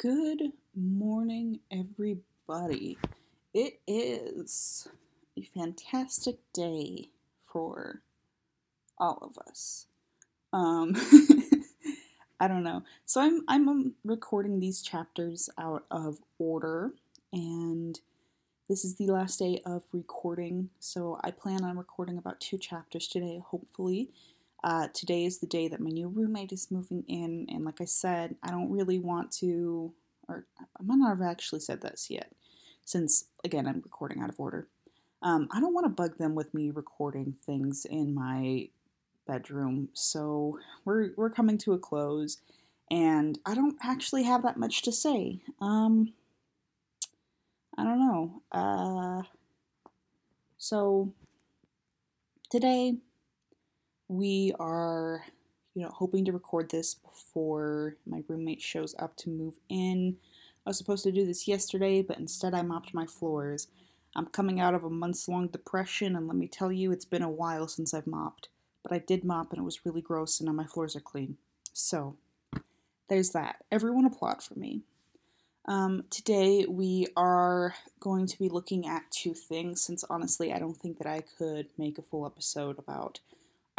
Good morning, everybody. It is a fantastic day for all of us. Um, I don't know. So I'm I'm um, recording these chapters out of order, and this is the last day of recording. So I plan on recording about two chapters today, hopefully. Uh, today is the day that my new roommate is moving in, and like I said, I don't really want to, or I might not have actually said this yet, since again I'm recording out of order. Um, I don't want to bug them with me recording things in my bedroom, so we're we're coming to a close, and I don't actually have that much to say. Um, I don't know. Uh, so today we are, you know, hoping to record this before my roommate shows up to move in. I was supposed to do this yesterday, but instead I mopped my floors. I'm coming out of a months long depression, and let me tell you, it's been a while since I've mopped. But I did mop, and it was really gross, and now my floors are clean. So, there's that. Everyone applaud for me. Um, today we are going to be looking at two things, since honestly, I don't think that I could make a full episode about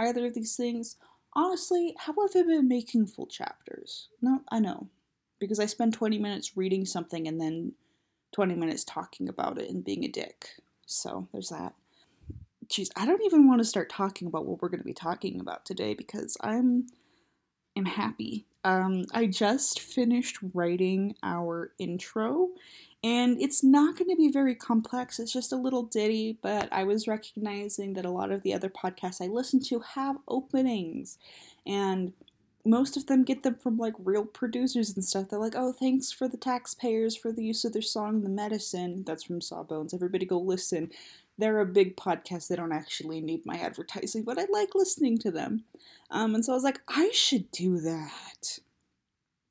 either of these things. Honestly, how have I been making full chapters? No, I know. Because I spend 20 minutes reading something and then 20 minutes talking about it and being a dick. So there's that. Jeez, I don't even want to start talking about what we're going to be talking about today because I'm am happy. Um, I just finished writing our intro and it's not going to be very complex. It's just a little ditty, but I was recognizing that a lot of the other podcasts I listen to have openings. And most of them get them from like real producers and stuff. They're like, oh, thanks for the taxpayers for the use of their song, The Medicine. That's from Sawbones. Everybody go listen. They're a big podcast. They don't actually need my advertising, but I like listening to them. Um, and so I was like, I should do that.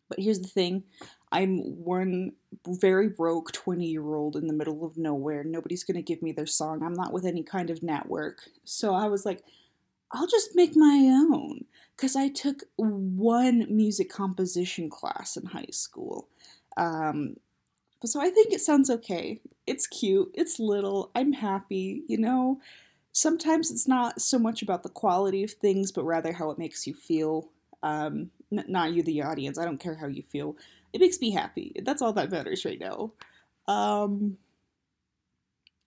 But here's the thing I'm one very broke 20 year old in the middle of nowhere. Nobody's going to give me their song. I'm not with any kind of network. So I was like, I'll just make my own. Because I took one music composition class in high school. Um, so I think it sounds okay. It's cute. It's little. I'm happy. You know, sometimes it's not so much about the quality of things, but rather how it makes you feel. Um, n- not you, the audience. I don't care how you feel it makes me happy. That's all that matters right now. Um,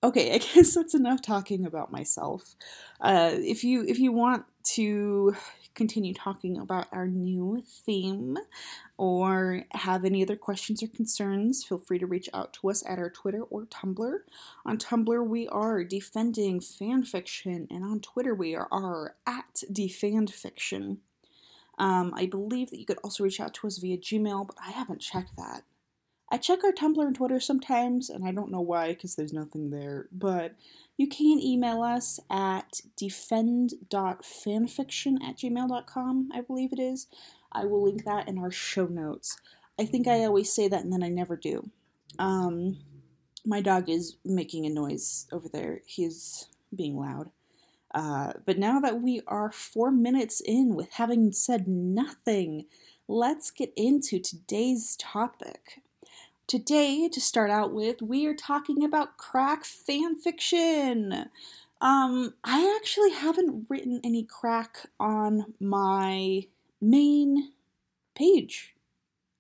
okay, I guess that's enough talking about myself. Uh, if you if you want to continue talking about our new theme or have any other questions or concerns, feel free to reach out to us at our Twitter or Tumblr. On Tumblr, we are defending fanfiction, and on Twitter, we are at defandfiction. Um, I believe that you could also reach out to us via Gmail, but I haven't checked that. I check our Tumblr and Twitter sometimes, and I don't know why because there's nothing there. But you can email us at defend.fanfiction at gmail.com, I believe it is. I will link that in our show notes. I think I always say that and then I never do. Um, my dog is making a noise over there. He's being loud. Uh, but now that we are four minutes in with having said nothing, let's get into today's topic. Today, to start out with, we are talking about crack fan fiction. Um, I actually haven't written any crack on my main page.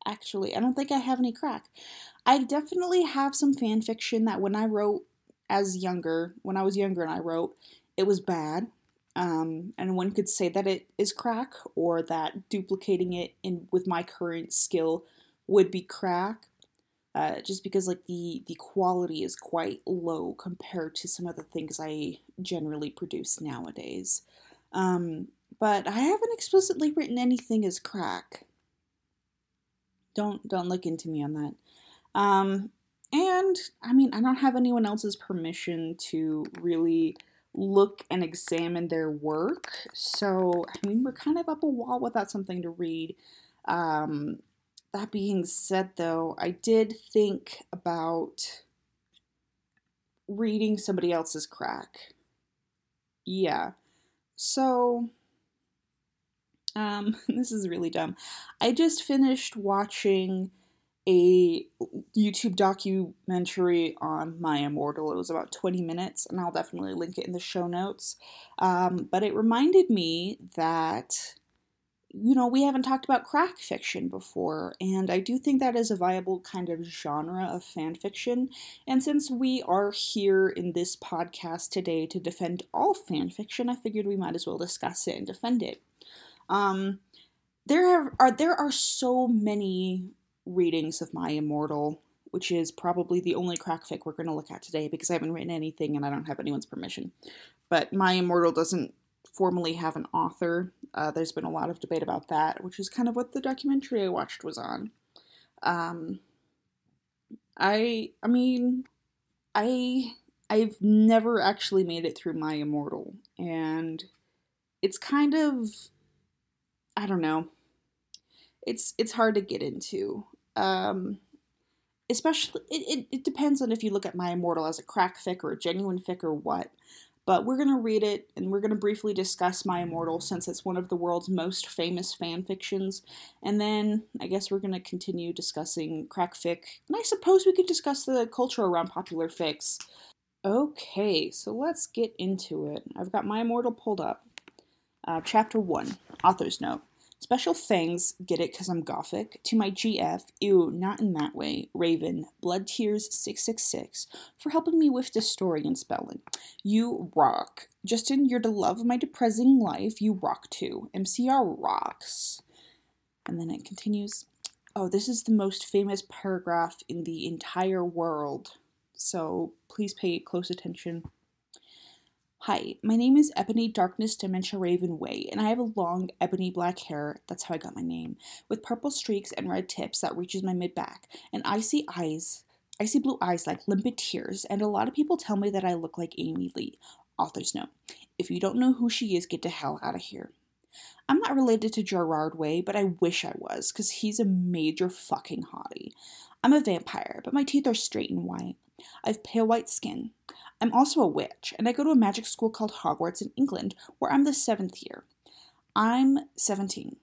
Actually, I don't think I have any crack. I definitely have some fan fiction that when I wrote as younger, when I was younger and I wrote, it was bad. Um, and one could say that it is crack, or that duplicating it in with my current skill would be crack. Uh, just because like the the quality is quite low compared to some of the things I generally produce nowadays. Um, but I haven't explicitly written anything as crack. Don't don't look into me on that. Um, and I mean, I don't have anyone else's permission to really look and examine their work. So, I mean, we're kind of up a wall without something to read. Um, that being said, though, I did think about reading somebody else's crack. Yeah. So, um, this is really dumb. I just finished watching a YouTube documentary on My Immortal. It was about 20 minutes, and I'll definitely link it in the show notes. Um, but it reminded me that, you know, we haven't talked about crack fiction before, and I do think that is a viable kind of genre of fan fiction. And since we are here in this podcast today to defend all fan fiction, I figured we might as well discuss it and defend it. Um, there are there are so many readings of My Immortal, which is probably the only crack fic we're going to look at today because I haven't written anything and I don't have anyone's permission. But My Immortal doesn't formally have an author. Uh, there's been a lot of debate about that, which is kind of what the documentary I watched was on. Um, I I mean, I I've never actually made it through My Immortal, and it's kind of I don't know. It's it's hard to get into. Um, especially it, it, it depends on if you look at My Immortal as a crack fic or a genuine fic or what. But we're gonna read it and we're gonna briefly discuss My Immortal since it's one of the world's most famous fan fictions. And then I guess we're gonna continue discussing crack fic. And I suppose we could discuss the culture around popular fics. Okay, so let's get into it. I've got My Immortal pulled up. Uh, chapter 1 Author's Note. Special thanks, get it because I'm gothic, to my GF, ew, not in that way, Raven, Blood Tears 666, for helping me with the story and spelling. You rock. Justin, you're the love of my depressing life. You rock too. MCR rocks. And then it continues. Oh, this is the most famous paragraph in the entire world. So please pay close attention. Hi, my name is Ebony Darkness Dementia Raven Way, and I have a long ebony black hair, that's how I got my name, with purple streaks and red tips that reaches my mid back, and icy eyes, icy blue eyes like limpid tears, and a lot of people tell me that I look like Amy Lee. Author's note. If you don't know who she is, get the hell out of here. I'm not related to Gerard Way, but I wish I was, because he's a major fucking hottie. I'm a vampire, but my teeth are straight and white. I have pale white skin. I'm also a witch, and I go to a magic school called Hogwarts in England, where I'm the seventh year. I'm 17.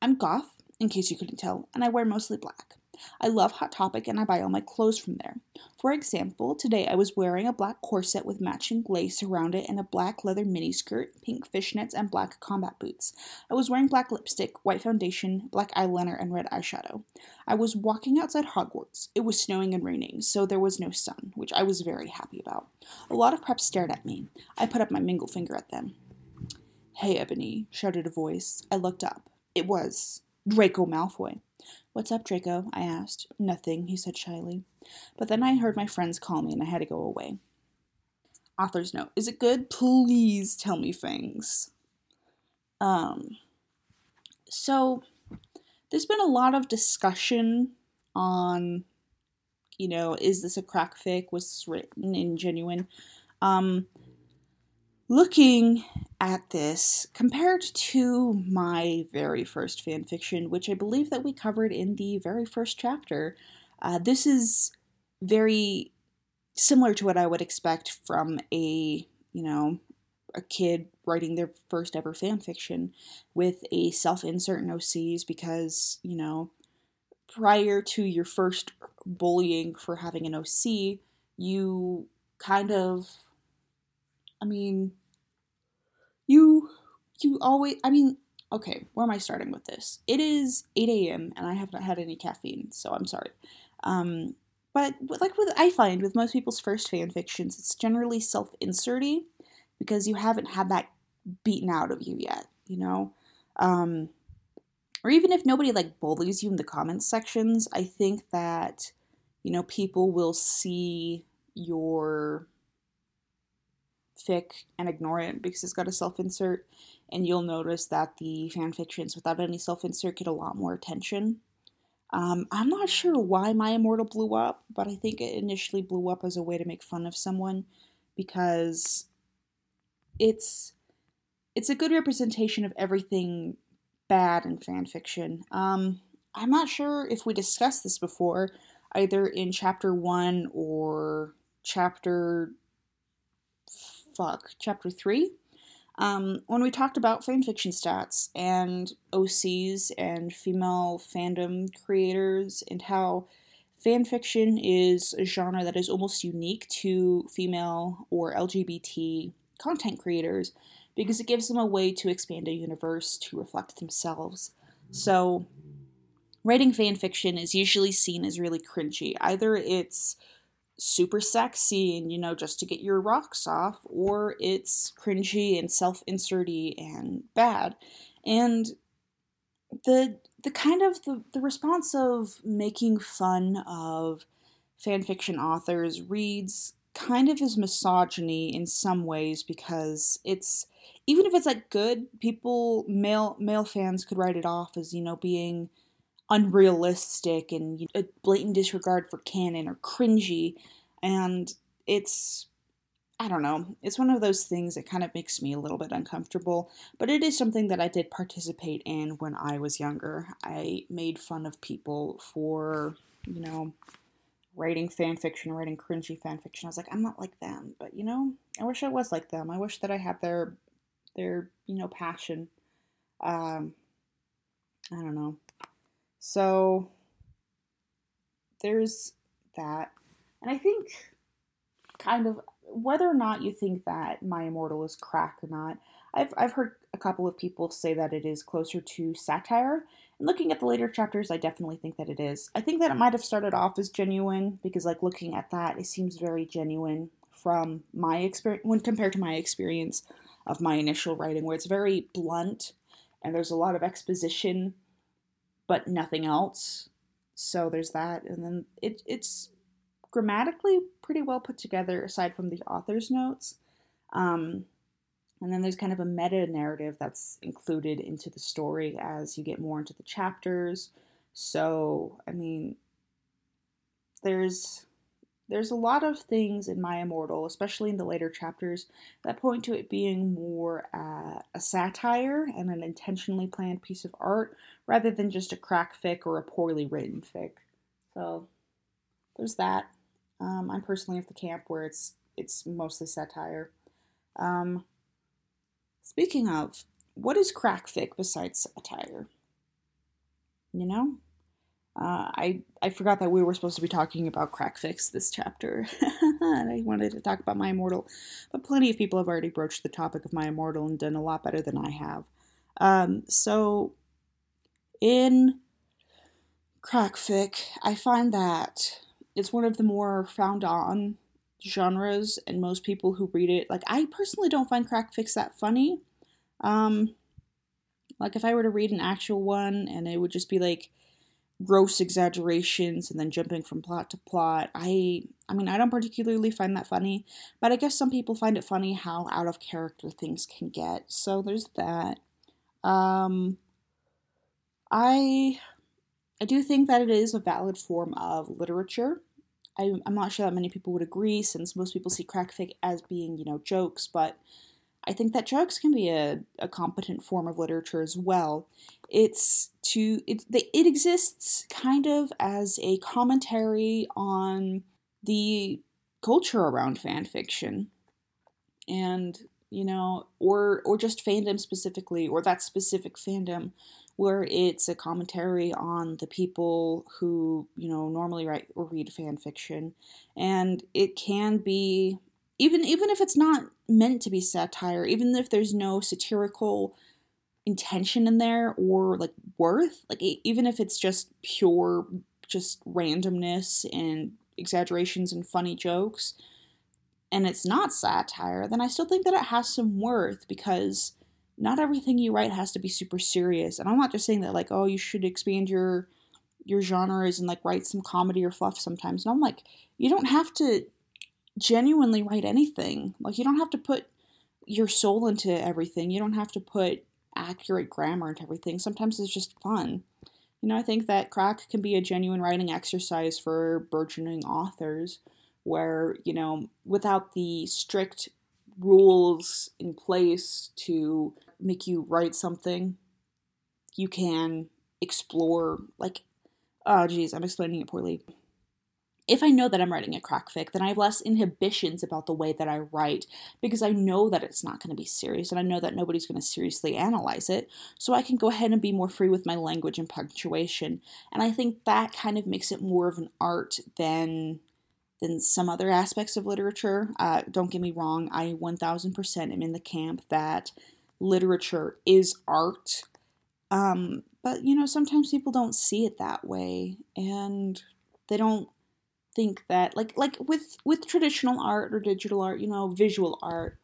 I'm goth, in case you couldn't tell, and I wear mostly black. I love Hot Topic and I buy all my clothes from there. For example, today I was wearing a black corset with matching lace around it and a black leather miniskirt, pink fishnets, and black combat boots. I was wearing black lipstick, white foundation, black eyeliner, and red eyeshadow. I was walking outside Hogwarts. It was snowing and raining, so there was no sun, which I was very happy about. A lot of preps stared at me. I put up my mingle finger at them. Hey, Ebony, shouted a voice. I looked up. It was Draco Malfoy. What's up, Draco? I asked. Nothing, he said shyly. But then I heard my friends call me and I had to go away. Author's note. Is it good? Please tell me things. Um so there's been a lot of discussion on you know, is this a crack fic? Was this written in genuine? Um looking at this compared to my very first fan fiction, which I believe that we covered in the very first chapter, uh, this is very similar to what I would expect from a, you know, a kid writing their first ever fan fiction with a self insert in OCs because, you know, prior to your first bullying for having an OC, you kind of I mean, you you always I mean, okay, where am I starting with this? It is 8 a.m. and I have not had any caffeine, so I'm sorry. Um, but like with I find with most people's first fan fictions, it's generally self-inserty because you haven't had that beaten out of you yet, you know? Um, or even if nobody like bullies you in the comments sections, I think that you know people will see your fic and ignore it because it's got a self insert, and you'll notice that the fan fictions without any self insert get a lot more attention. Um, I'm not sure why My Immortal blew up, but I think it initially blew up as a way to make fun of someone because it's it's a good representation of everything bad in fan fiction. Um, I'm not sure if we discussed this before, either in chapter one or chapter fuck, chapter three, um, when we talked about fanfiction stats and OCs and female fandom creators and how fan fiction is a genre that is almost unique to female or LGBT content creators because it gives them a way to expand a universe to reflect themselves. So, writing fan fiction is usually seen as really cringy. Either it's super sexy and you know just to get your rocks off or it's cringy and self-inserty and bad. And the the kind of the, the response of making fun of fan fiction authors reads kind of as misogyny in some ways because it's even if it's like good people male male fans could write it off as you know being unrealistic and a blatant disregard for canon or cringy. And it's, I don't know, it's one of those things that kind of makes me a little bit uncomfortable. But it is something that I did participate in when I was younger. I made fun of people for, you know, writing fan fiction, writing cringy fan fiction. I was like, I'm not like them, but you know, I wish I was like them. I wish that I had their, their, you know, passion. Um, I don't know. So there's that. And I think kind of whether or not you think that My Immortal is crack or not, I've, I've heard a couple of people say that it is closer to satire. And looking at the later chapters, I definitely think that it is. I think that it might have started off as genuine because, like, looking at that, it seems very genuine from my experience when compared to my experience of my initial writing, where it's very blunt and there's a lot of exposition but nothing else. So there's that, and then it, it's grammatically pretty well put together, aside from the author's notes. Um, and then there's kind of a meta narrative that's included into the story as you get more into the chapters. So, I mean, there's there's a lot of things in My Immortal, especially in the later chapters, that point to it being more uh, a satire and an intentionally planned piece of art rather than just a crack fic or a poorly written fic. So there's that. Um, I'm personally of the camp where it's it's mostly satire. Um, speaking of, what is crack fic besides satire? You know, uh, I I forgot that we were supposed to be talking about crack fics this chapter, and I wanted to talk about my immortal, but plenty of people have already broached the topic of my immortal and done a lot better than I have. Um, so, in crack fic, I find that it's one of the more found on genres, and most people who read it, like I personally don't find crack fics that funny. Um, like if I were to read an actual one, and it would just be like gross exaggerations and then jumping from plot to plot. I I mean, I don't particularly find that funny, but I guess some people find it funny how out of character things can get. So there's that. Um I I do think that it is a valid form of literature. I, I'm not sure that many people would agree, since most people see crackfic as being, you know, jokes, but I think that jokes can be a, a competent form of literature as well. It's to it it exists kind of as a commentary on the culture around fan fiction, and you know, or or just fandom specifically, or that specific fandom, where it's a commentary on the people who you know normally write or read fan fiction, and it can be even even if it's not meant to be satire, even if there's no satirical intention in there or like worth, like even if it's just pure just randomness and exaggerations and funny jokes and it's not satire, then I still think that it has some worth because not everything you write has to be super serious. And I'm not just saying that like, oh, you should expand your your genres and like write some comedy or fluff sometimes. and I'm like, you don't have to genuinely write anything. Like you don't have to put your soul into everything. You don't have to put accurate grammar and everything. Sometimes it's just fun. You know, I think that crack can be a genuine writing exercise for burgeoning authors where, you know, without the strict rules in place to make you write something, you can explore like oh geez, I'm explaining it poorly if I know that I'm writing a crack fic, then I have less inhibitions about the way that I write because I know that it's not going to be serious and I know that nobody's going to seriously analyze it. So I can go ahead and be more free with my language and punctuation. And I think that kind of makes it more of an art than than some other aspects of literature. Uh, don't get me wrong, I 1000% am in the camp that literature is art. Um, but you know, sometimes people don't see it that way and they don't think that like like with with traditional art or digital art, you know, visual art,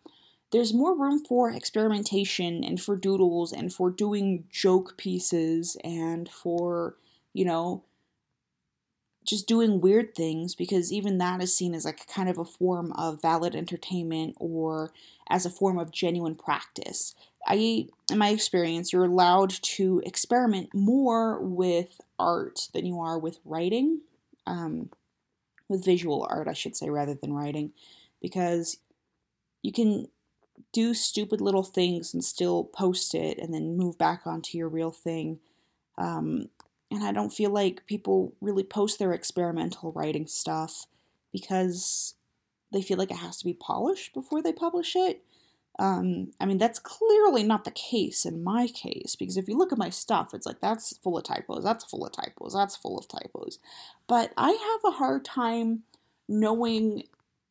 there's more room for experimentation and for doodles and for doing joke pieces and for, you know, just doing weird things because even that is seen as like kind of a form of valid entertainment or as a form of genuine practice. I, in my experience, you're allowed to experiment more with art than you are with writing, um, with visual art, I should say, rather than writing, because you can do stupid little things and still post it and then move back onto your real thing. Um, and I don't feel like people really post their experimental writing stuff because they feel like it has to be polished before they publish it. Um, I mean, that's clearly not the case in my case because if you look at my stuff, it's like that's full of typos, that's full of typos, that's full of typos. But I have a hard time knowing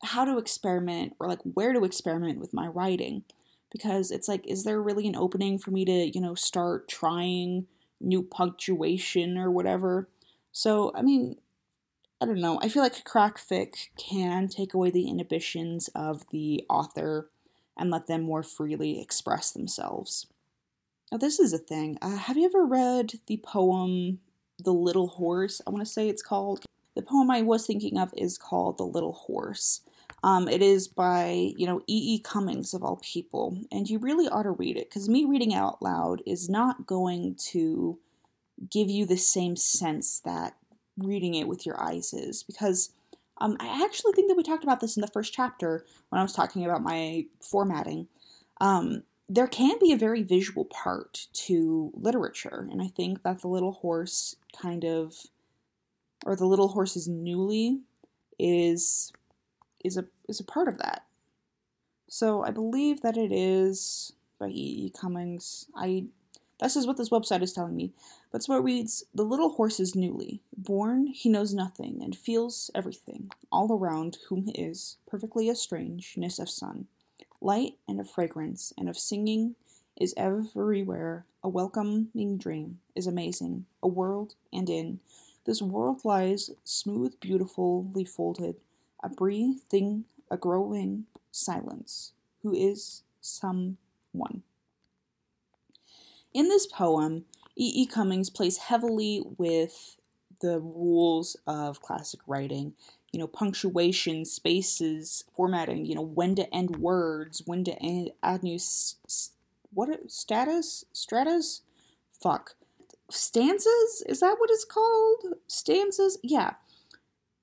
how to experiment or like where to experiment with my writing because it's like, is there really an opening for me to, you know, start trying new punctuation or whatever. So, I mean, I don't know. I feel like crack fic can take away the inhibitions of the author and let them more freely express themselves. Now, this is a thing. Uh, have you ever read the poem The Little Horse? I want to say it's called. The poem I was thinking of is called The Little Horse. Um, it is by, you know, E. E. Cummings, of all people, and you really ought to read it because me reading out loud is not going to give you the same sense that reading it with your eyes is. Because um, I actually think that we talked about this in the first chapter when I was talking about my formatting. Um, there can be a very visual part to literature, and I think that the little horse kind of, or the little horse's newly, is is a is a part of that. So I believe that it is by E. E. Cummings. I this is what this website is telling me. But so it reads The little horse is newly. Born, he knows nothing, and feels everything, all around whom he is, perfectly a strangeness of sun. Light and of fragrance and of singing is everywhere, a welcoming dream is amazing, a world, and in. This world lies smooth, beautifully folded, a breathing, a growing silence, who is someone. In this poem, E. E. Cummings plays heavily with the rules of classic writing. You know, punctuation, spaces, formatting. You know, when to end words, when to end, add new what status stratus. Fuck, stanzas. Is that what it's called? Stanzas. Yeah,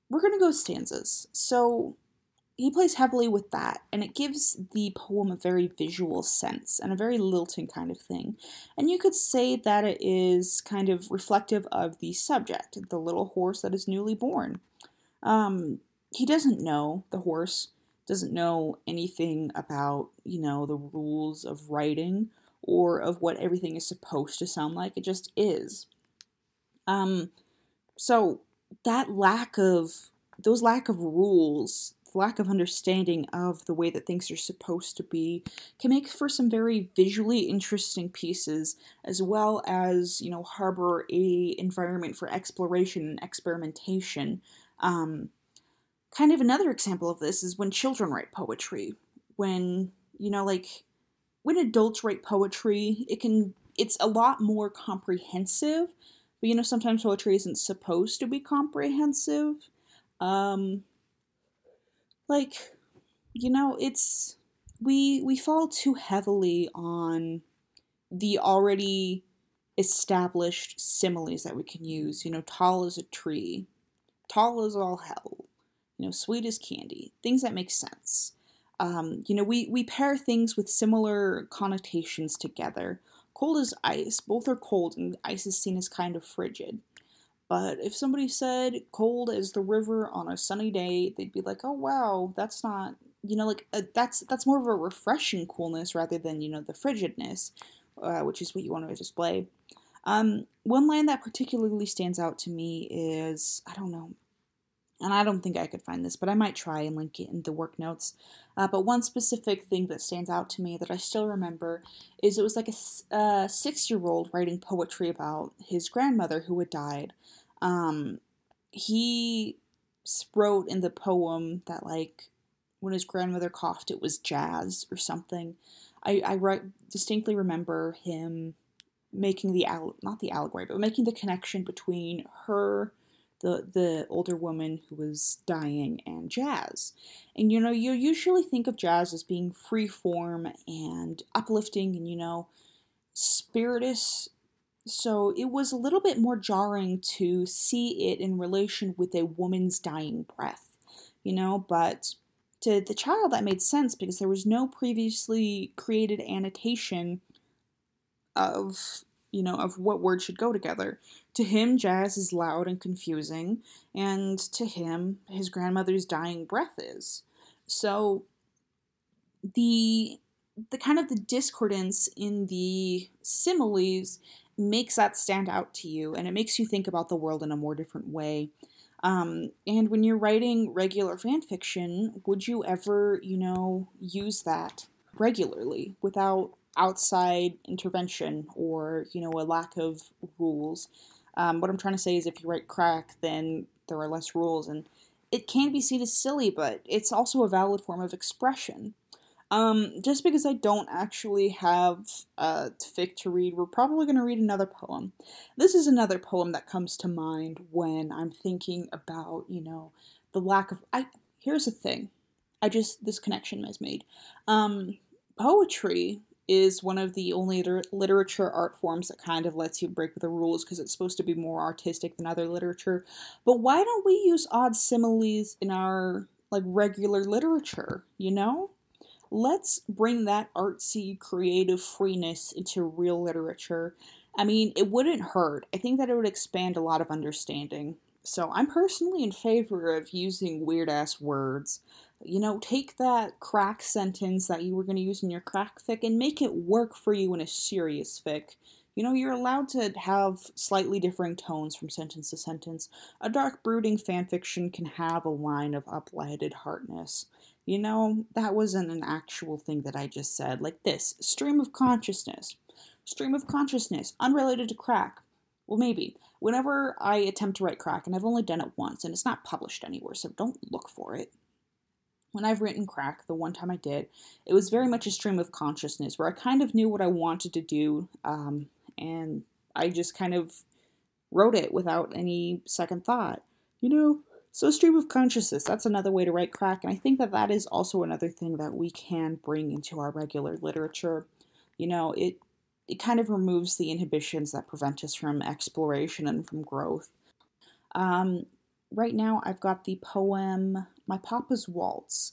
we're gonna go stanzas. So he plays heavily with that, and it gives the poem a very visual sense and a very lilting kind of thing. And you could say that it is kind of reflective of the subject, the little horse that is newly born. Um, he doesn't know, the horse doesn't know anything about, you know, the rules of writing or of what everything is supposed to sound like. It just is. Um, so that lack of those lack of rules lack of understanding of the way that things are supposed to be can make for some very visually interesting pieces as well as you know harbor a environment for exploration and experimentation. Um, kind of another example of this is when children write poetry. When you know like when adults write poetry it can it's a lot more comprehensive but you know sometimes poetry isn't supposed to be comprehensive. Um like you know it's we we fall too heavily on the already established similes that we can use. You know tall as a tree. Tall as all hell. You know sweet as candy. Things that make sense. Um, you know we we pair things with similar connotations together. Cold as ice. Both are cold and ice is seen as kind of frigid But if somebody said cold as the river on a sunny day, they'd be like, "Oh wow, that's not you know like uh, that's that's more of a refreshing coolness rather than you know the frigidness, uh, which is what you want to display." Um, one line that particularly stands out to me is I don't know, and I don't think I could find this, but I might try and link it in the work notes. Uh, but one specific thing that stands out to me that I still remember is it was like a uh, six year old writing poetry about his grandmother who had died. Um, he wrote in the poem that, like, when his grandmother coughed, it was jazz or something. I, I re- distinctly remember him making the, al- not the allegory, but making the connection between her the the older woman who was dying and jazz. And you know, you usually think of jazz as being free form and uplifting and you know, spiritus. So it was a little bit more jarring to see it in relation with a woman's dying breath, you know, but to the child that made sense because there was no previously created annotation of you know, of what words should go together. To him, jazz is loud and confusing, and to him, his grandmother's dying breath is. So the the kind of the discordance in the similes makes that stand out to you and it makes you think about the world in a more different way. Um, and when you're writing regular fan fiction, would you ever, you know, use that regularly without outside intervention or you know a lack of rules. Um, what I'm trying to say is, if you write crack, then there are less rules, and it can be seen as silly, but it's also a valid form of expression. Um, just because I don't actually have a fic to read, we're probably going to read another poem. This is another poem that comes to mind when I'm thinking about, you know, the lack of. I here's the thing, I just this connection is made. Um, poetry is one of the only liter- literature art forms that kind of lets you break the rules because it's supposed to be more artistic than other literature. But why don't we use odd similes in our like regular literature, you know? Let's bring that artsy creative freeness into real literature. I mean, it wouldn't hurt. I think that it would expand a lot of understanding. So I'm personally in favor of using weird ass words you know, take that crack sentence that you were going to use in your crack fic and make it work for you in a serious fic. You know, you're allowed to have slightly differing tones from sentence to sentence. A dark, brooding fanfiction can have a line of uplighted heartness. You know, that wasn't an actual thing that I just said. Like this stream of consciousness. Stream of consciousness, unrelated to crack. Well, maybe. Whenever I attempt to write crack, and I've only done it once, and it's not published anywhere, so don't look for it when I've written crack, the one time I did, it was very much a stream of consciousness where I kind of knew what I wanted to do, um, and I just kind of wrote it without any second thought. You know, so stream of consciousness, that's another way to write crack, and I think that that is also another thing that we can bring into our regular literature. You know, it it kind of removes the inhibitions that prevent us from exploration and from growth. Um, right now I've got the poem My Papa's Waltz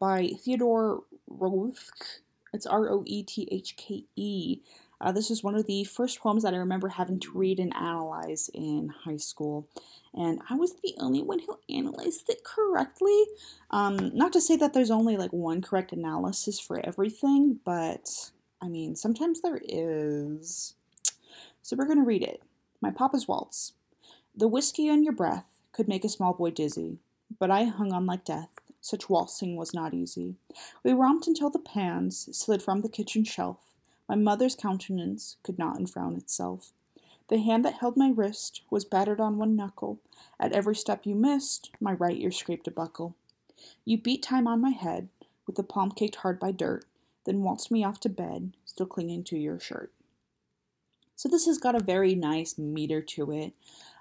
by Theodore Roethke. It's R O E T H K E. Uh, this is one of the first poems that I remember having to read and analyze in high school. And I was the only one who analyzed it correctly. Um, not to say that there's only like one correct analysis for everything, but I mean, sometimes there is. So we're going to read it. My Papa's Waltz. The whiskey on your breath, could make a small boy dizzy, but I hung on like death. Such waltzing was not easy. We romped until the pans slid from the kitchen shelf. My mother's countenance could not unfrown itself. The hand that held my wrist was battered on one knuckle. At every step you missed, my right ear scraped a buckle. You beat time on my head, with the palm caked hard by dirt, then waltzed me off to bed, still clinging to your shirt. So this has got a very nice meter to it.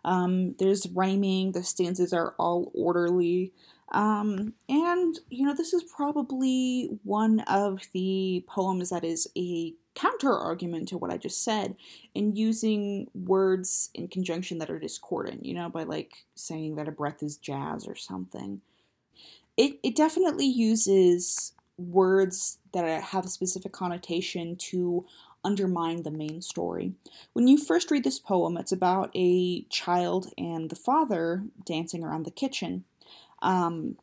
Um, there's rhyming, the stanzas are all orderly. Um, and, you know, this is probably one of the poems that is a counter argument to what I just said and using words in conjunction that are discordant, you know, by like saying that a breath is jazz or something. It, it definitely uses words that have a specific connotation to undermine the main story. When you first read this poem, it's about a child and the father dancing around the kitchen. Um,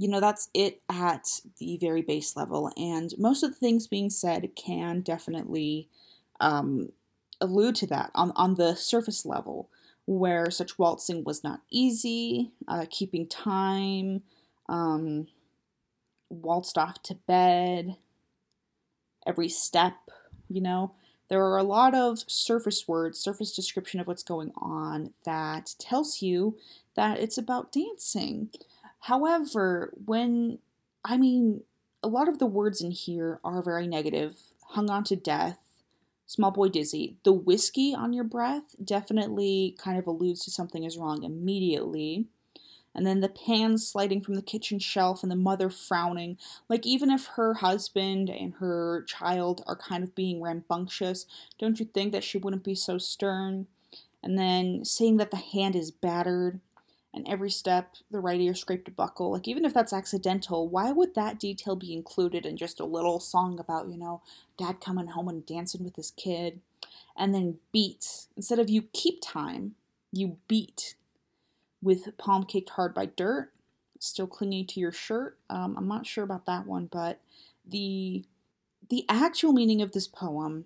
you know, that's it at the very base level, and most of the things being said can definitely um, allude to that on, on the surface level, where such waltzing was not easy, uh, keeping time, um, waltzed off to bed, every step, you know. There are a lot of surface words, surface description of what's going on that tells you that it's about dancing. However, when, I mean, a lot of the words in here are very negative. Hung on to death, small boy dizzy. The whiskey on your breath definitely kind of alludes to something is wrong immediately and then the pans sliding from the kitchen shelf and the mother frowning. Like, even if her husband and her child are kind of being rambunctious, don't you think that she wouldn't be so stern? And then saying that the hand is battered and every step the right ear scraped a buckle. Like, even if that's accidental, why would that detail be included in just a little song about, you know, dad coming home and dancing with his kid? And then beat. Instead of you keep time, you beat with palm caked hard by dirt, still clinging to your shirt. Um, I'm not sure about that one, but the the actual meaning of this poem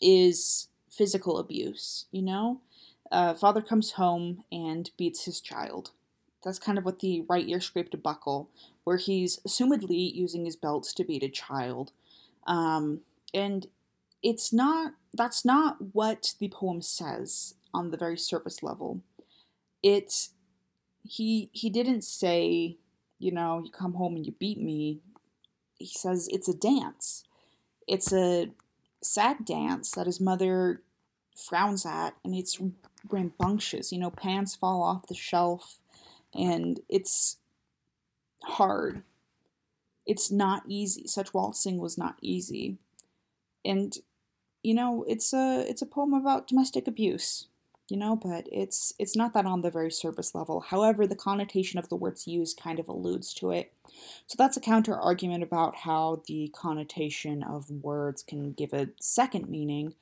is physical abuse. You know, uh, father comes home and beats his child. That's kind of what the right ear scraped a buckle, where he's assumedly using his belts to beat a child. Um, and it's not, that's not what the poem says on the very surface level it he he didn't say, you know, you come home and you beat me. He says it's a dance. It's a sad dance that his mother frowns at and it's rambunctious. You know, pants fall off the shelf and it's hard. It's not easy. Such waltzing was not easy. And you know, it's a it's a poem about domestic abuse you know, but it's it's not that on the very surface level. However, the connotation of the words used kind of alludes to it. So that's a counter argument about how the connotation of words can give a second meaning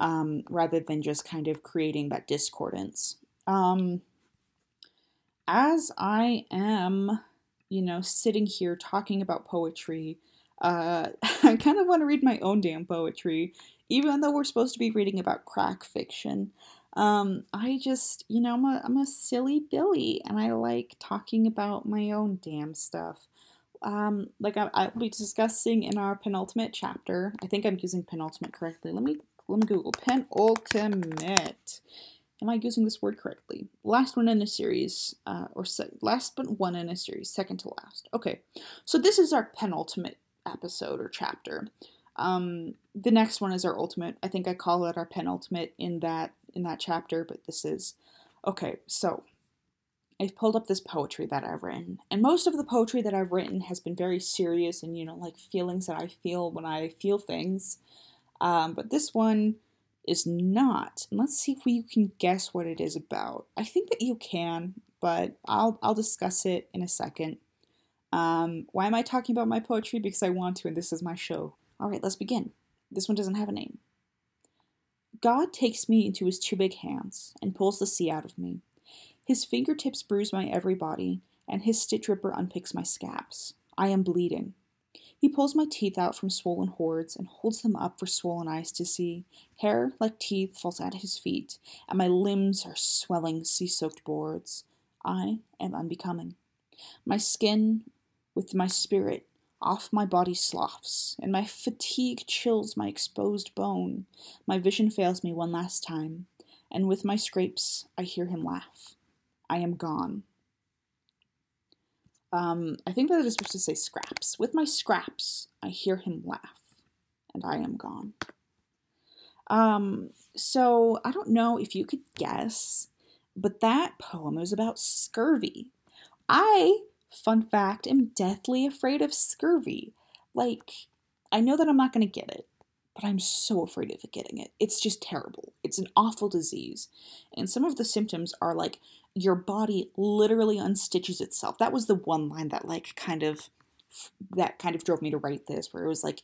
um, rather than just kind of creating that discordance. Um, as I am, you know, sitting here talking about poetry, uh, I kind of want to read my own damn poetry, even though we're supposed to be reading about crack fiction. Um, I just, you know, I'm a, I'm a silly Billy and I like talking about my own damn stuff. Um, like I, I'll be discussing in our penultimate chapter. I think I'm using penultimate correctly. Let me let me Google penultimate. Am I using this word correctly? Last one in a series, uh, or se- last but one in a series, second to last. Okay, so this is our penultimate episode or chapter. Um, the next one is our ultimate. I think I call it our penultimate in that in that chapter, but this is okay. So I've pulled up this poetry that I've written, and most of the poetry that I've written has been very serious and you know like feelings that I feel when I feel things. Um, but this one is not. Let's see if you can guess what it is about. I think that you can, but I'll I'll discuss it in a second. Um, why am I talking about my poetry? Because I want to, and this is my show. All right, let's begin. This one doesn't have a name. God takes me into his two big hands and pulls the sea out of me. His fingertips bruise my every body, and his stitch ripper unpicks my scabs. I am bleeding. He pulls my teeth out from swollen hoards and holds them up for swollen eyes to see. Hair, like teeth, falls at his feet, and my limbs are swelling sea soaked boards. I am unbecoming. My skin, with my spirit, off my body sloughs, and my fatigue chills my exposed bone. My vision fails me one last time, and with my scrapes I hear him laugh. I am gone. Um, I think that it is supposed to say scraps. With my scraps, I hear him laugh, and I am gone. Um, so I don't know if you could guess, but that poem is about scurvy. I Fun fact, I'm deathly afraid of scurvy. Like, I know that I'm not going to get it, but I'm so afraid of getting it. It's just terrible. It's an awful disease. And some of the symptoms are like your body literally unstitches itself. That was the one line that like kind of that kind of drove me to write this where it was like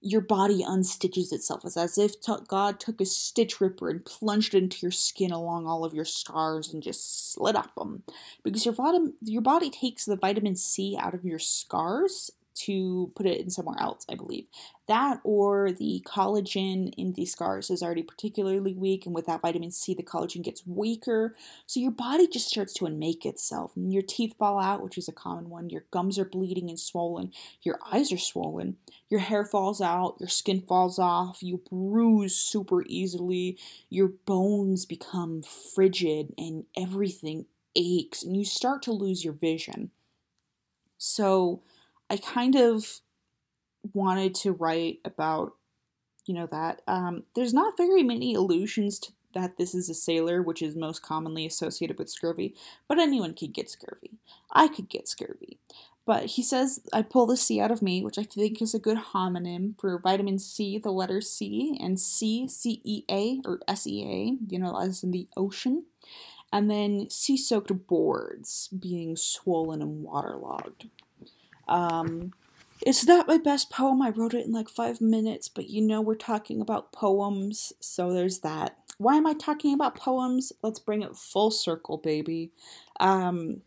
your body unstitches itself. It's as if t- God took a stitch ripper and plunged it into your skin along all of your scars and just slit up them. Because your body, your body takes the vitamin C out of your scars to put it in somewhere else, I believe. That or the collagen in the scars is already particularly weak, and without vitamin C, the collagen gets weaker. So your body just starts to unmake itself, and your teeth fall out, which is a common one. Your gums are bleeding and swollen. Your eyes are swollen. Your hair falls out. Your skin falls off. You bruise super easily. Your bones become frigid, and everything aches, and you start to lose your vision. So, I kind of wanted to write about, you know, that. Um, there's not very many allusions to that this is a sailor, which is most commonly associated with scurvy, but anyone could get scurvy. I could get scurvy. But he says, I pull the C out of me, which I think is a good homonym for vitamin C, the letter C, and C, C E A, or S E A, you know, as in the ocean. And then sea soaked boards being swollen and waterlogged. Um, it's not my best poem. I wrote it in like five minutes, but you know we're talking about poems, so there's that. Why am I talking about poems? Let's bring it full circle, baby. Um,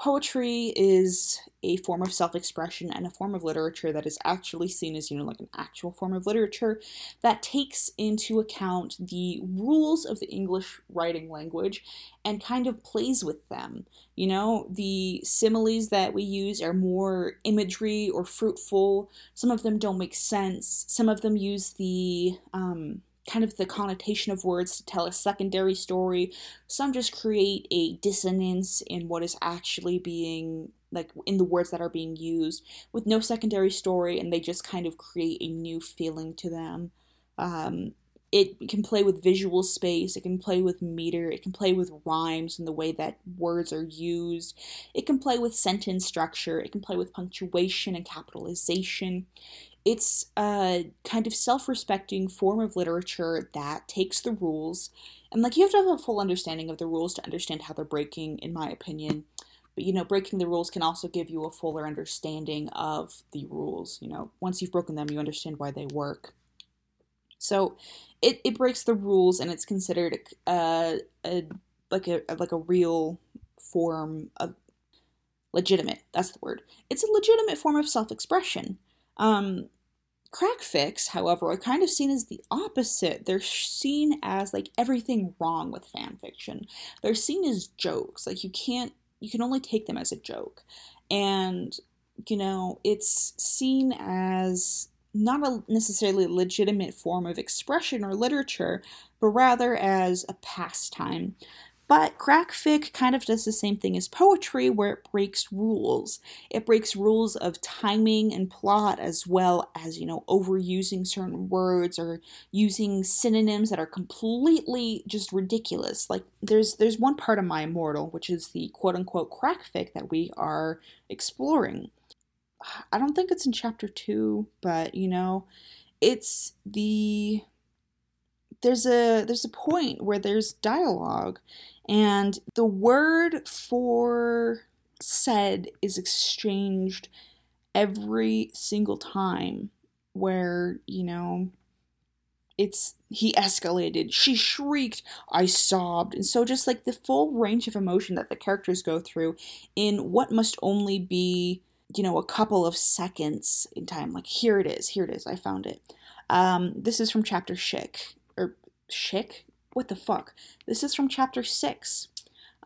poetry is a form of self-expression and a form of literature that is actually seen as you know like an actual form of literature that takes into account the rules of the english writing language and kind of plays with them. You know the similes that we use are more imagery or fruitful. Some of them don't make sense. Some of them use the um, kind of the connotation of words to tell a secondary story. Some just create a dissonance in what is actually being like in the words that are being used with no secondary story and they just kind of create a new feeling to them. Um, it can play with visual space, it can play with meter, it can play with rhymes and the way that words are used, it can play with sentence structure, it can play with punctuation and capitalization. It's a kind of self respecting form of literature that takes the rules, and like you have to have a full understanding of the rules to understand how they're breaking, in my opinion. But you know, breaking the rules can also give you a fuller understanding of the rules. You know, once you've broken them, you understand why they work. So it, it breaks the rules and it's considered a, a like a like a real form of legitimate. That's the word. It's a legitimate form of self-expression. Um, crack fics, however, are kind of seen as the opposite. They're seen as like everything wrong with fan fiction. They're seen as jokes. Like you can't, you can only take them as a joke. And, you know, it's seen as not a necessarily legitimate form of expression or literature, but rather as a pastime. But crackfic kind of does the same thing as poetry, where it breaks rules. It breaks rules of timing and plot, as well as, you know, overusing certain words or using synonyms that are completely just ridiculous. Like, there's there's one part of My Immortal, which is the quote unquote crackfic that we are exploring. I don't think it's in chapter two, but, you know, it's the there's a there's a point where there's dialogue and the word for said is exchanged every single time where you know it's he escalated she shrieked i sobbed. And so just like the full range of emotion that the characters go through in what must only be you know a couple of seconds in time like here it is here it is i found it um, this is from chapter Schick or Schick what the fuck? This is from chapter 6.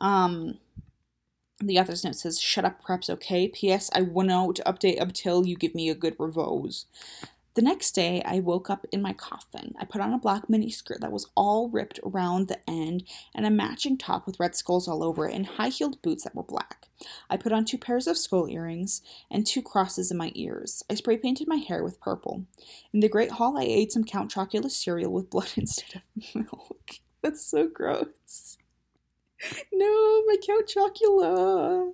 Um, the author's note says, Shut up, perhaps okay. P.S. I will not update until you give me a good revose. The next day, I woke up in my coffin. I put on a black miniskirt that was all ripped around the end and a matching top with red skulls all over it and high heeled boots that were black. I put on two pairs of skull earrings and two crosses in my ears. I spray painted my hair with purple. In the Great Hall, I ate some Count Chocula cereal with blood instead of milk. That's so gross. No, my Count Chocula.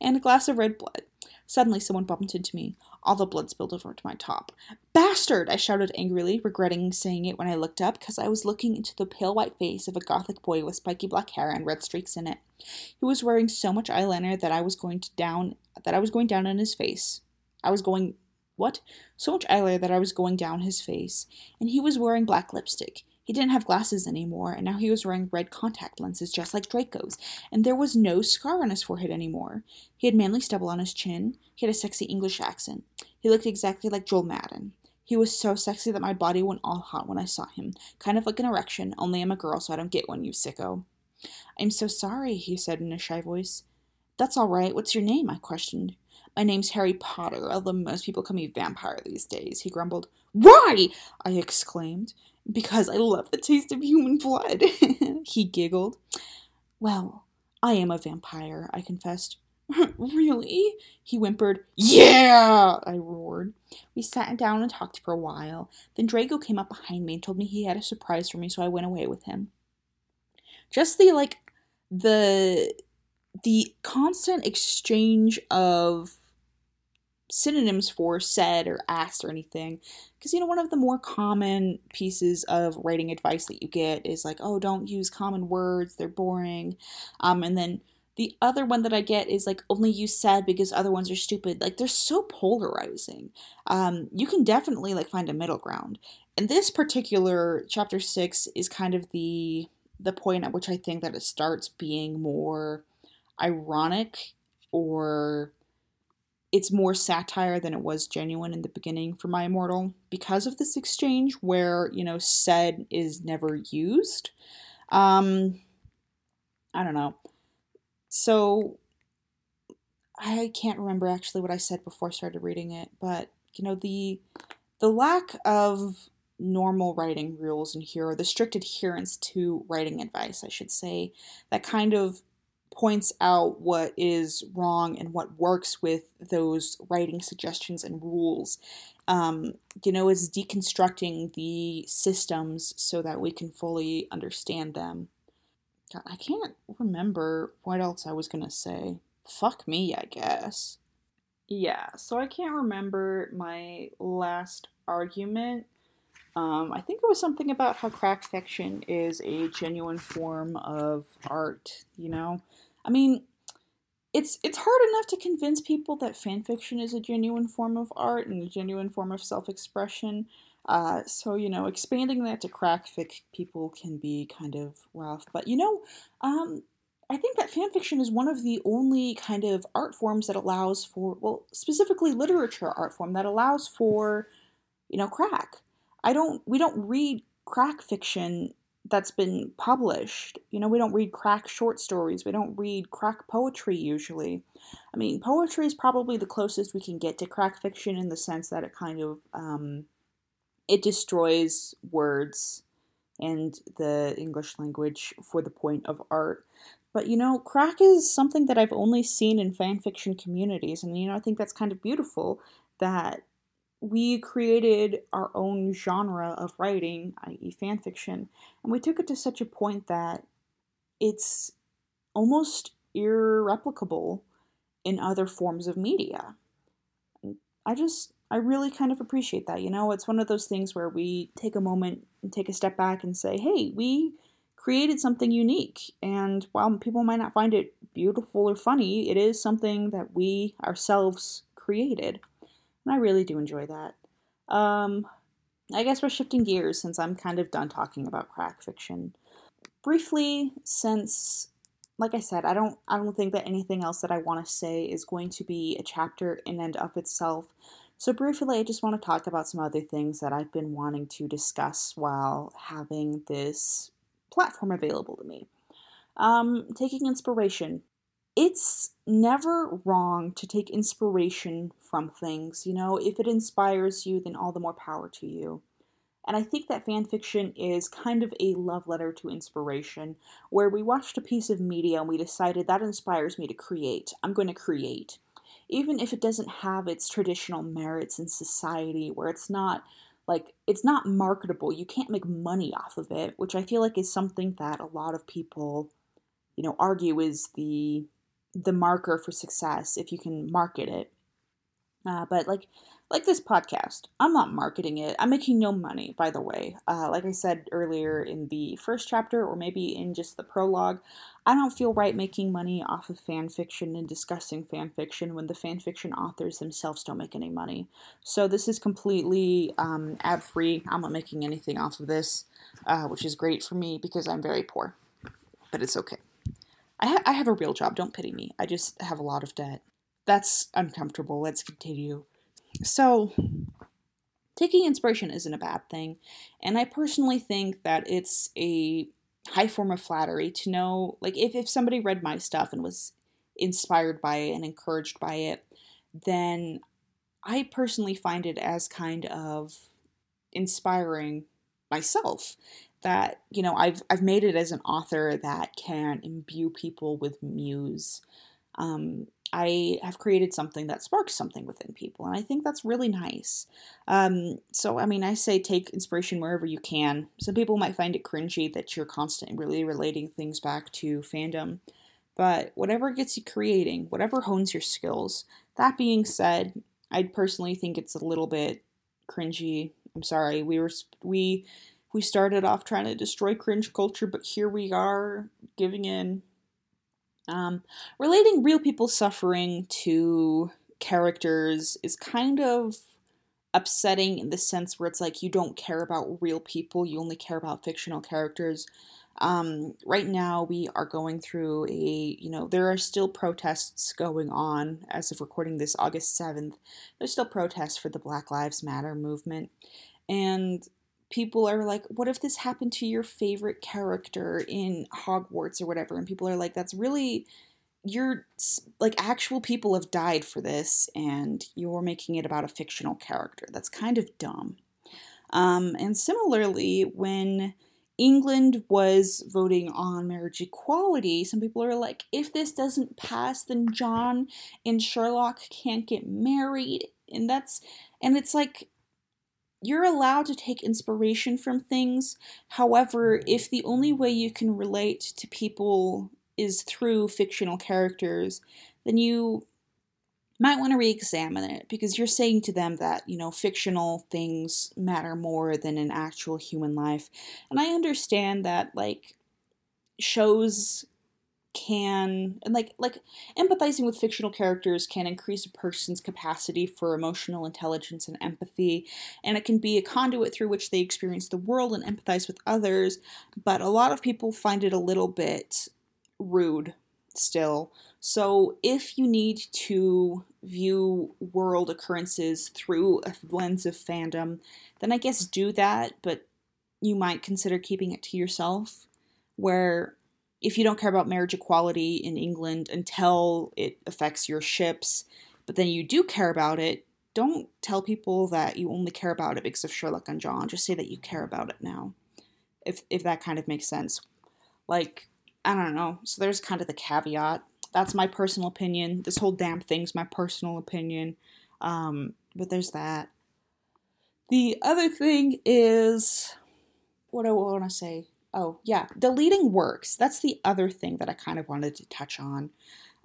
And a glass of red blood. Suddenly, someone bumped into me. All the blood spilled over to my top. Bastard! I shouted angrily, regretting saying it when I looked up, because I was looking into the pale white face of a gothic boy with spiky black hair and red streaks in it. He was wearing so much eyeliner that I was going to down that I was going down on his face. I was going What? So much eyeliner that I was going down his face, and he was wearing black lipstick. He didn't have glasses anymore, and now he was wearing red contact lenses just like Draco's, and there was no scar on his forehead anymore. He had manly stubble on his chin. He had a sexy English accent. He looked exactly like Joel Madden. He was so sexy that my body went all hot when I saw him, kind of like an erection, only I'm a girl, so I don't get one, you sicko. I'm so sorry, he said in a shy voice. That's all right. What's your name? I questioned. My name's Harry Potter, although most people call me vampire these days, he grumbled. Why? I exclaimed. Because I love the taste of human blood, he giggled. Well, I am a vampire, I confessed. really? He whimpered. Yeah! I roared. We sat down and talked for a while. Then Draco came up behind me and told me he had a surprise for me, so I went away with him. Just the like the the constant exchange of synonyms for said or asked or anything. Because you know one of the more common pieces of writing advice that you get is like oh don't use common words they're boring. Um and then the other one that i get is like only use said because other ones are stupid. Like they're so polarizing. Um you can definitely like find a middle ground. And this particular chapter 6 is kind of the the point at which i think that it starts being more ironic or it's more satire than it was genuine in the beginning for my immortal because of this exchange where you know said is never used. Um i don't know. So i can't remember actually what i said before i started reading it but you know the the lack of normal writing rules in here or the strict adherence to writing advice i should say that kind of points out what is wrong and what works with those writing suggestions and rules. Um, you know, is deconstructing the systems so that we can fully understand them. God, I can't remember what else I was gonna say. Fuck me, I guess. Yeah, so I can't remember my last argument. Um, I think it was something about how crack fiction is a genuine form of art, you know? I mean, it's it's hard enough to convince people that fan fiction is a genuine form of art and a genuine form of self-expression. Uh, so you know, expanding that to crack fic people can be kind of rough. But you know, um, I think that fan fiction is one of the only kind of art forms that allows for, well, specifically literature art form that allows for, you know, crack. I don't, we don't read crack fiction that's been published. You know, we don't read crack short stories. We don't read crack poetry usually. I mean, poetry is probably the closest we can get to crack fiction in the sense that it kind of um, it destroys words and the English language for the point of art. But you know, crack is something that I've only seen in fan fiction communities, and you know, I think that's kind of beautiful that we created our own genre of writing, i.e., fan fiction, and we took it to such a point that it's almost irreplicable in other forms of media. I just, I really kind of appreciate that. You know, it's one of those things where we take a moment and take a step back and say, hey, we created something unique. And while people might not find it beautiful or funny, it is something that we ourselves created. And I really do enjoy that. Um, I guess we're shifting gears since I'm kind of done talking about crack fiction. Briefly, since like I said, I don't I don't think that anything else that I want to say is going to be a chapter in and of itself. So briefly, I just want to talk about some other things that I've been wanting to discuss while having this platform available to me. Um, taking inspiration it's never wrong to take inspiration from things. You know, if it inspires you, then all the more power to you. And I think that fan fiction is kind of a love letter to inspiration, where we watched a piece of media and we decided that inspires me to create. I'm going to create. Even if it doesn't have its traditional merits in society, where it's not like it's not marketable, you can't make money off of it, which I feel like is something that a lot of people, you know, argue is the the marker for success if you can market it. Uh, but like like this podcast, I'm not marketing it. I'm making no money, by the way. Uh, like I said earlier in the first chapter, or maybe in just the prologue, I don't feel right making money off of fan fiction and discussing fan fiction when the fan fiction authors themselves don't make any money. So this is completely um, ad free. I'm not making anything off of this, uh, which is great for me because I'm very poor. But it's okay. I, ha- I have a real job. Don't pity me. I just have a lot of debt. That's uncomfortable. Let's continue. So, taking inspiration isn't a bad thing. And I personally think that it's a high form of flattery to know, like, if, if somebody read my stuff and was inspired by it and encouraged by it, then I personally find it as kind of inspiring myself that you know I've I've made it as an author that can imbue people with muse um, I have created something that sparks something within people, and I think that's really nice. Um, so, I mean, I say take inspiration wherever you can. Some people might find it cringy that you're constantly really relating things back to fandom, but whatever gets you creating, whatever hones your skills. That being said, I personally think it's a little bit cringy. I'm sorry, we were we we started off trying to destroy cringe culture, but here we are giving in um, relating real people suffering to characters is kind of upsetting in the sense where it's like you don't care about real people, you only care about fictional characters. Um, right now, we are going through a, you know, there are still protests going on as of recording this August 7th. There's still protests for the Black Lives Matter movement. And people are like, what if this happened to your favorite character in Hogwarts or whatever? And people are like, that's really, you're like, actual people have died for this, and you're making it about a fictional character. That's kind of dumb. Um, and similarly, when England was voting on marriage equality, some people are like, if this doesn't pass, then John and Sherlock can't get married. And that's, and it's like, you're allowed to take inspiration from things. However, if the only way you can relate to people is through fictional characters, then you might want to re examine it because you're saying to them that, you know, fictional things matter more than an actual human life. And I understand that, like, shows can and like like empathizing with fictional characters can increase a person's capacity for emotional intelligence and empathy and it can be a conduit through which they experience the world and empathize with others but a lot of people find it a little bit rude still. So if you need to view world occurrences through a lens of fandom then i guess do that but you might consider keeping it to yourself where if you don't care about marriage equality in England until it affects your ships, but then you do care about it, don't tell people that you only care about it because of Sherlock and John. Just say that you care about it now. If if that kind of makes sense. Like, I don't know. So there's kind of the caveat. That's my personal opinion. This whole damn thing's my personal opinion. Um, but there's that. The other thing is what I want to say? Oh, yeah, deleting works. That's the other thing that I kind of wanted to touch on.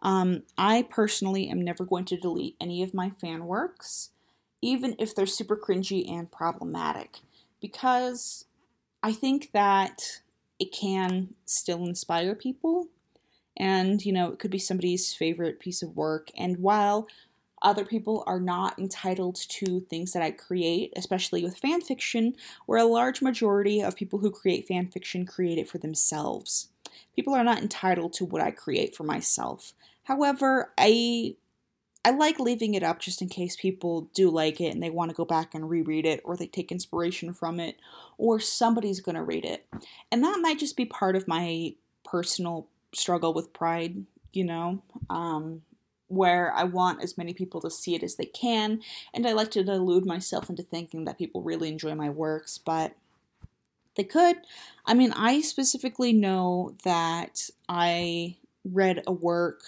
Um, I personally am never going to delete any of my fan works, even if they're super cringy and problematic, because I think that it can still inspire people. And, you know, it could be somebody's favorite piece of work. And while other people are not entitled to things that I create, especially with fan fiction, where a large majority of people who create fan fiction create it for themselves. People are not entitled to what I create for myself. However, I I like leaving it up just in case people do like it and they want to go back and reread it or they take inspiration from it or somebody's going to read it. And that might just be part of my personal struggle with pride, you know. Um where I want as many people to see it as they can, and I like to delude myself into thinking that people really enjoy my works, but they could. I mean, I specifically know that I read a work,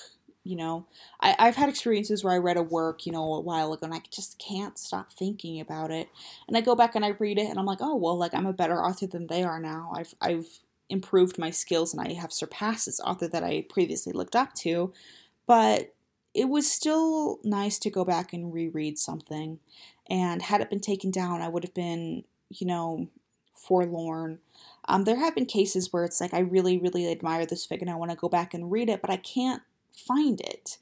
you know, I, I've had experiences where I read a work, you know, a while ago, and I just can't stop thinking about it. And I go back and I read it, and I'm like, oh, well, like I'm a better author than they are now. I've, I've improved my skills and I have surpassed this author that I previously looked up to. But it was still nice to go back and reread something. And had it been taken down, I would have been, you know, forlorn. Um, there have been cases where it's like I really, really admire this fic and I want to go back and read it, but I can't find it.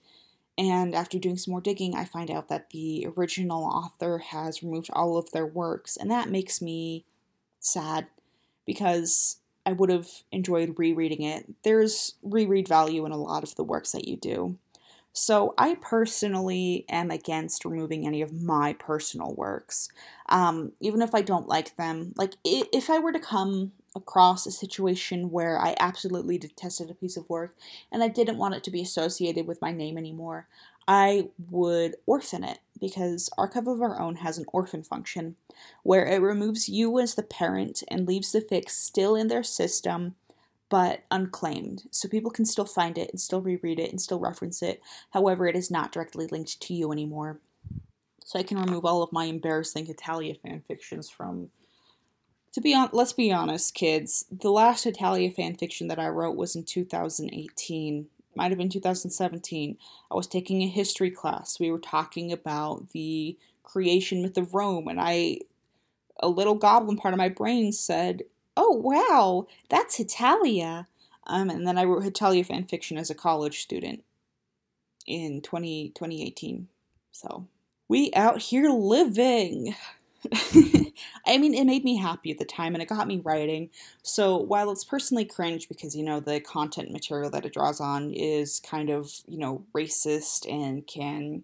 And after doing some more digging, I find out that the original author has removed all of their works, and that makes me sad because I would have enjoyed rereading it. There's reread value in a lot of the works that you do. So I personally am against removing any of my personal works, um, even if I don't like them. Like if I were to come across a situation where I absolutely detested a piece of work and I didn't want it to be associated with my name anymore, I would orphan it because Archive of Our Own has an orphan function where it removes you as the parent and leaves the fics still in their system but unclaimed. So people can still find it and still reread it and still reference it. However, it is not directly linked to you anymore. So I can remove all of my embarrassing Hetalia fanfictions from. To be on, let's be honest, kids. The last Hetalia fanfiction that I wrote was in 2018. Might have been 2017. I was taking a history class. We were talking about the creation myth of Rome, and I, a little goblin part of my brain said, oh wow, that's Hetalia. Um, and then I wrote Hetalia fan fiction as a college student in 20, 2018. So we out here living. I mean, it made me happy at the time and it got me writing. So while it's personally cringe because, you know, the content material that it draws on is kind of, you know, racist and can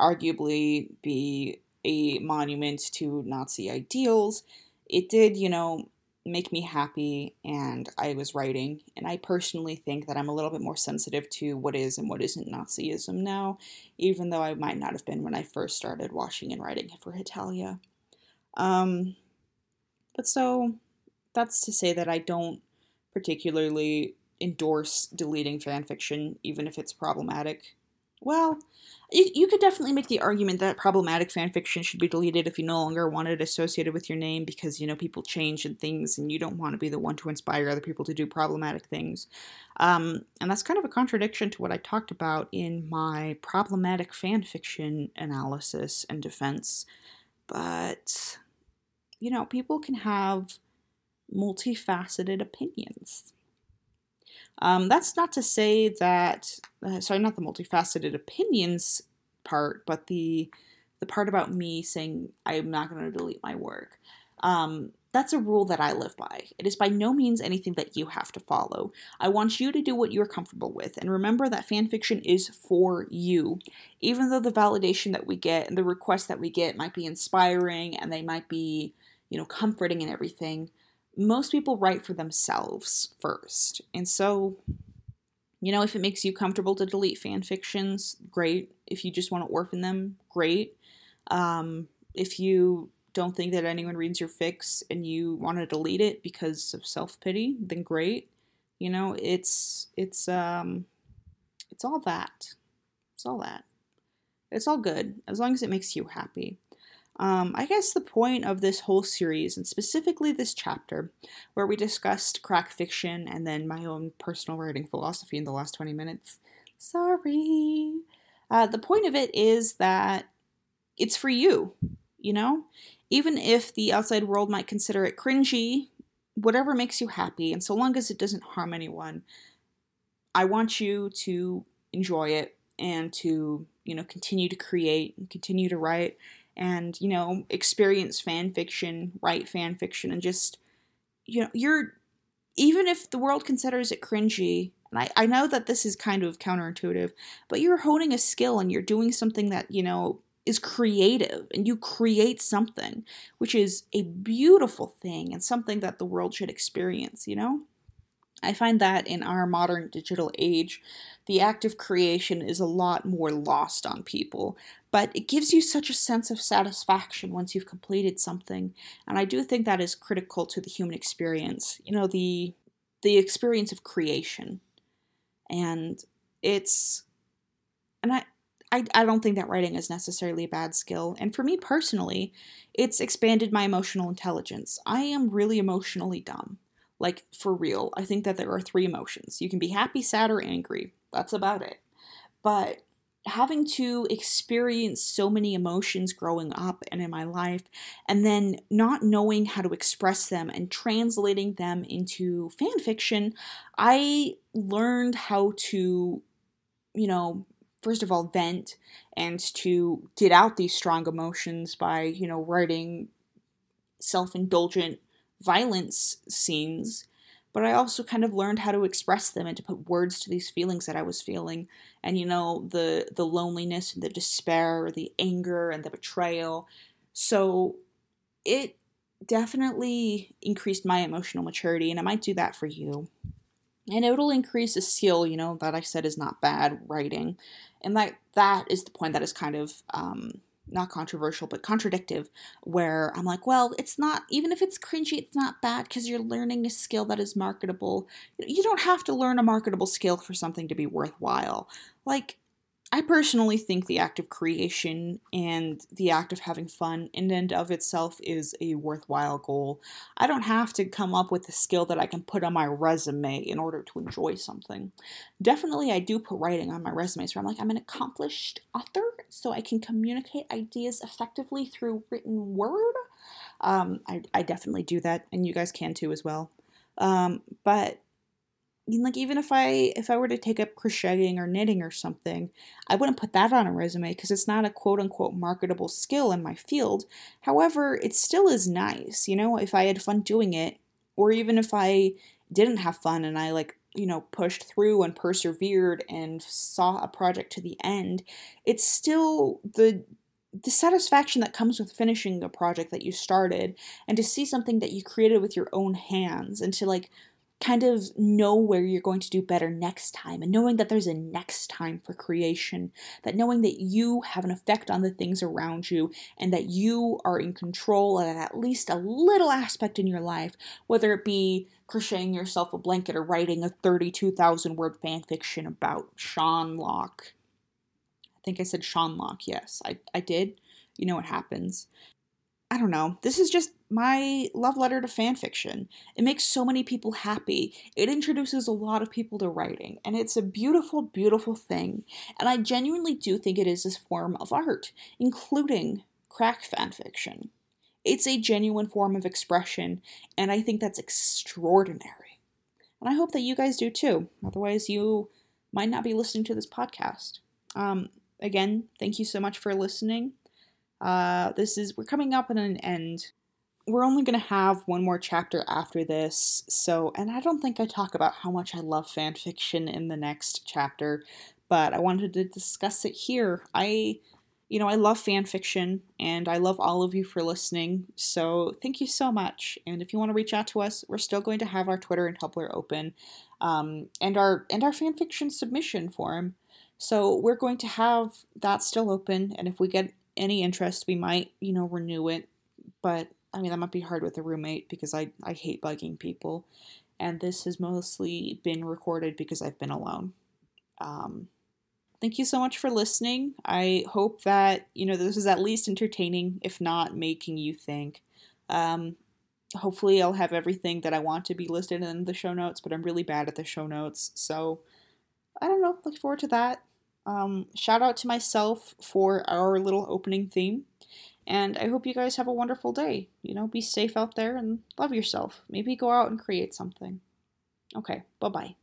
arguably be a monument to Nazi ideals, it did, you know, make me happy and I was writing. And I personally think that I'm a little bit more sensitive to what is and what isn't Nazism now, even though I might not have been when I first started watching and writing for Hetalia. Um, but so that's to say that I don't particularly endorse deleting fanfiction, even if it's problematic. Well, you, you could definitely make the argument that problematic fan fiction should be deleted if you no longer want it associated with your name because, you know, people change and things and you don't want to be the one to inspire other people to do problematic things. Um, and that's kind of a contradiction to what I talked about in my problematic fan fiction analysis and defense. But, you know, people can have multifaceted opinions. Um, that's not to say that, uh, sorry, not the multifaceted opinions part, but the the part about me saying I'm not going to delete my work. Um, that's a rule that I live by. It is by no means anything that you have to follow. I want you to do what you're comfortable with. And remember that fanfiction is for you. Even though the validation that we get and the requests that we get might be inspiring and they might be, you know, comforting and everything, most people write for themselves first. And so, you know, if it makes you comfortable to delete fan fictions, great. If you just want to orphan them, great. Um, if you don't think that anyone reads your fics and you want to delete it because of self-pity, then great. You know, it's it's um it's all that. It's all that. It's all good as long as it makes you happy. Um, I guess the point of this whole series, and specifically this chapter, where we discussed crack fiction and then my own personal writing philosophy in the last 20 minutes. Sorry. Uh, the point of it is that it's for you, you know? Even if the outside world might consider it cringy, whatever makes you happy, and so long as it doesn't harm anyone, I want you to enjoy it and to, you know, continue to create and continue to write and you know experience fan fiction write fan fiction and just you know you're even if the world considers it cringy and I, I know that this is kind of counterintuitive but you're honing a skill and you're doing something that you know is creative and you create something which is a beautiful thing and something that the world should experience you know I find that in our modern digital age, the act of creation is a lot more lost on people, but it gives you such a sense of satisfaction once you've completed something. And I do think that is critical to the human experience. You know, the the experience of creation. And it's and I I, I don't think that writing is necessarily a bad skill. And for me personally, it's expanded my emotional intelligence. I am really emotionally dumb. Like, for real. I think that there are three emotions. You can be happy, sad, or angry. That's about it. But having to experience so many emotions growing up and in my life, and then not knowing how to express them and translating them into fan fiction, I learned how to, you know, first of all, vent and to get out these strong emotions by, you know, writing self indulgent violence scenes but I also kind of learned how to express them and to put words to these feelings that I was feeling. And you know, the the loneliness and the despair, the anger and the betrayal. So it definitely increased my emotional maturity and it might do that for you. And it'll increase a skill, you know, that I said is not bad writing. And that that is the point that is kind of um not controversial, but contradictive, where I'm like, well, it's not, even if it's cringy, it's not bad because you're learning a skill that is marketable. You don't have to learn a marketable skill for something to be worthwhile. Like, I personally think the act of creation and the act of having fun in and of itself is a worthwhile goal. I don't have to come up with a skill that I can put on my resume in order to enjoy something. Definitely, I do put writing on my resume, so I'm like, I'm an accomplished author, so I can communicate ideas effectively through written word. Um, I, I definitely do that, and you guys can too as well. Um, but like even if I if I were to take up crocheting or knitting or something, I wouldn't put that on a resume because it's not a quote unquote marketable skill in my field. However, it still is nice, you know, if I had fun doing it or even if I didn't have fun and I like, you know, pushed through and persevered and saw a project to the end, it's still the the satisfaction that comes with finishing a project that you started and to see something that you created with your own hands and to like kind of know where you're going to do better next time and knowing that there's a next time for creation, that knowing that you have an effect on the things around you and that you are in control of at least a little aspect in your life, whether it be crocheting yourself a blanket or writing a 32,000 word fan fiction about Sean Locke. I think I said Sean Locke, yes, I, I did. You know what happens. I don't know. This is just my love letter to fan fiction. It makes so many people happy. It introduces a lot of people to writing, and it's a beautiful, beautiful thing. And I genuinely do think it is a form of art, including crack fan fiction. It's a genuine form of expression, and I think that's extraordinary. And I hope that you guys do too. Otherwise, you might not be listening to this podcast. Um, again, thank you so much for listening. Uh, this is we're coming up on an end. We're only going to have one more chapter after this, so and I don't think I talk about how much I love fan fiction in the next chapter, but I wanted to discuss it here. I you know, I love fan fiction and I love all of you for listening. So thank you so much. And if you want to reach out to us, we're still going to have our Twitter and Tumblr open, um, and our and our fan fiction submission form. So we're going to have that still open. And if we get any interest, we might, you know, renew it. But I mean, that might be hard with a roommate because I, I hate bugging people. And this has mostly been recorded because I've been alone. Um, thank you so much for listening. I hope that, you know, this is at least entertaining, if not making you think. Um, hopefully, I'll have everything that I want to be listed in the show notes, but I'm really bad at the show notes. So, I don't know. Look forward to that. Um, shout out to myself for our little opening theme. And I hope you guys have a wonderful day. You know, be safe out there and love yourself. Maybe go out and create something. Okay, bye bye.